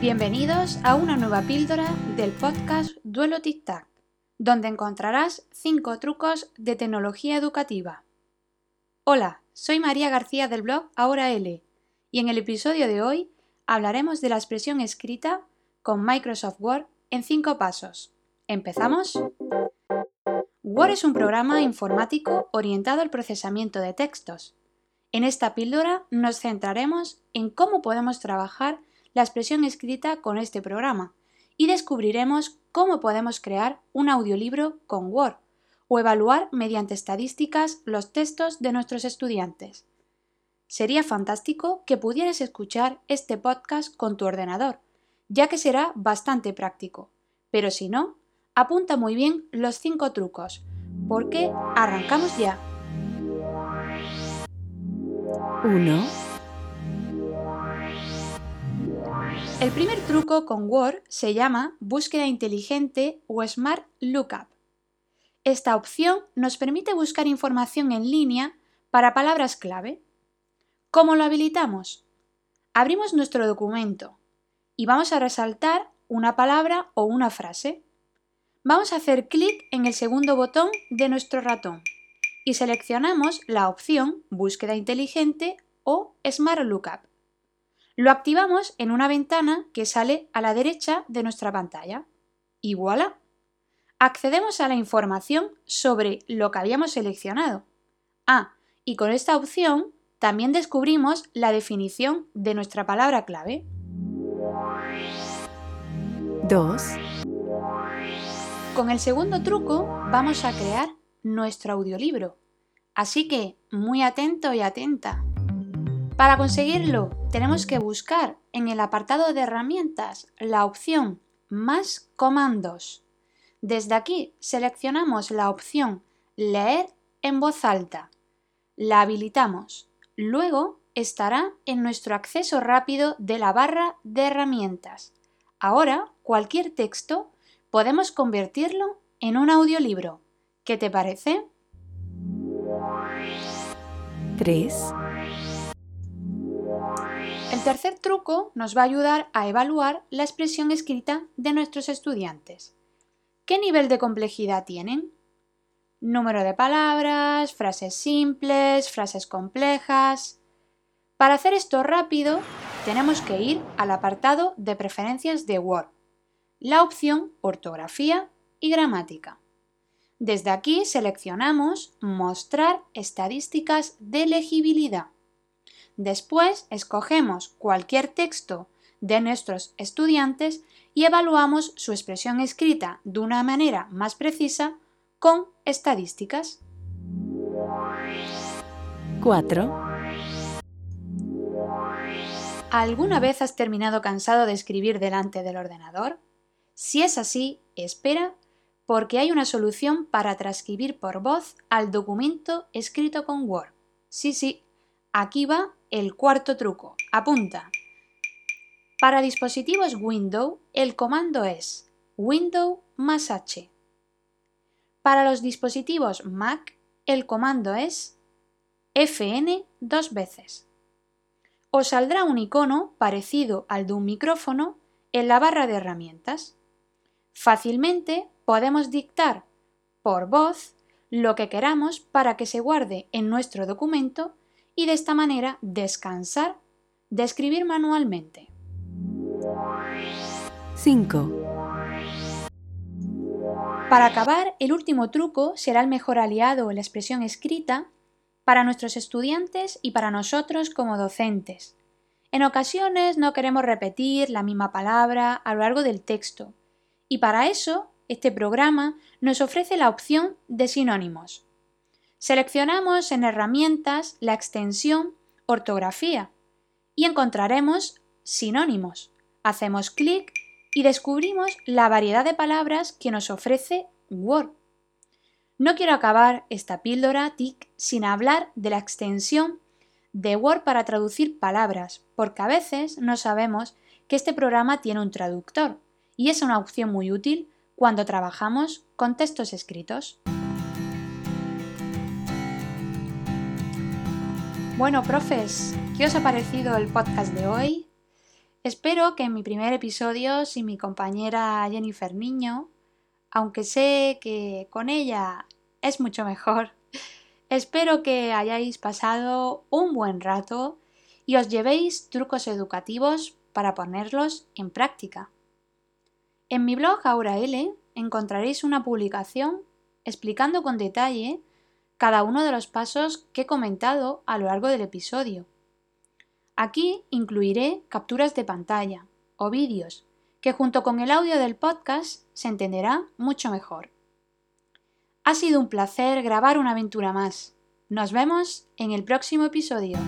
Bienvenidos a una nueva píldora del podcast Duelo Tic Tac, donde encontrarás 5 trucos de tecnología educativa. Hola, soy María García del blog Ahora L y en el episodio de hoy hablaremos de la expresión escrita con Microsoft Word en 5 pasos. ¿Empezamos? Word es un programa informático orientado al procesamiento de textos. En esta píldora nos centraremos en cómo podemos trabajar la expresión escrita con este programa y descubriremos cómo podemos crear un audiolibro con Word o evaluar mediante estadísticas los textos de nuestros estudiantes. Sería fantástico que pudieras escuchar este podcast con tu ordenador, ya que será bastante práctico. Pero si no, apunta muy bien los cinco trucos, porque arrancamos ya. 1. El primer truco con Word se llama búsqueda inteligente o Smart Lookup. Esta opción nos permite buscar información en línea para palabras clave. ¿Cómo lo habilitamos? Abrimos nuestro documento y vamos a resaltar una palabra o una frase. Vamos a hacer clic en el segundo botón de nuestro ratón y seleccionamos la opción Búsqueda inteligente o Smart Lookup. Lo activamos en una ventana que sale a la derecha de nuestra pantalla. Y voilà. Accedemos a la información sobre lo que habíamos seleccionado. Ah, y con esta opción también descubrimos la definición de nuestra palabra clave. 2. Con el segundo truco vamos a crear nuestro audiolibro. Así que muy atento y atenta. Para conseguirlo, tenemos que buscar en el apartado de herramientas la opción Más comandos. Desde aquí seleccionamos la opción Leer en voz alta. La habilitamos. Luego estará en nuestro acceso rápido de la barra de herramientas. Ahora, cualquier texto podemos convertirlo en un audiolibro. ¿Qué te parece? 3. El tercer truco nos va a ayudar a evaluar la expresión escrita de nuestros estudiantes. ¿Qué nivel de complejidad tienen? Número de palabras, frases simples, frases complejas. Para hacer esto rápido, tenemos que ir al apartado de preferencias de Word, la opción ortografía y gramática. Desde aquí seleccionamos Mostrar estadísticas de legibilidad. Después escogemos cualquier texto de nuestros estudiantes y evaluamos su expresión escrita de una manera más precisa con estadísticas. 4. ¿Alguna vez has terminado cansado de escribir delante del ordenador? Si es así, espera porque hay una solución para transcribir por voz al documento escrito con Word. Sí, sí, aquí va el cuarto truco, apunta. Para dispositivos Windows, el comando es Windows más H. Para los dispositivos Mac, el comando es FN dos veces. Os saldrá un icono parecido al de un micrófono en la barra de herramientas. Fácilmente podemos dictar por voz lo que queramos para que se guarde en nuestro documento y de esta manera descansar de escribir manualmente. 5. Para acabar, el último truco será el mejor aliado en la expresión escrita para nuestros estudiantes y para nosotros como docentes. En ocasiones no queremos repetir la misma palabra a lo largo del texto y para eso este programa nos ofrece la opción de sinónimos. Seleccionamos en Herramientas la extensión Ortografía y encontraremos sinónimos. Hacemos clic y descubrimos la variedad de palabras que nos ofrece Word. No quiero acabar esta píldora TIC sin hablar de la extensión de Word para traducir palabras, porque a veces no sabemos que este programa tiene un traductor y es una opción muy útil cuando trabajamos con textos escritos. Bueno, profes, ¿qué os ha parecido el podcast de hoy? Espero que en mi primer episodio, sin mi compañera Jennifer Niño, aunque sé que con ella es mucho mejor, espero que hayáis pasado un buen rato y os llevéis trucos educativos para ponerlos en práctica. En mi blog Aura L encontraréis una publicación explicando con detalle cada uno de los pasos que he comentado a lo largo del episodio. Aquí incluiré capturas de pantalla o vídeos que junto con el audio del podcast se entenderá mucho mejor. Ha sido un placer grabar una aventura más. Nos vemos en el próximo episodio.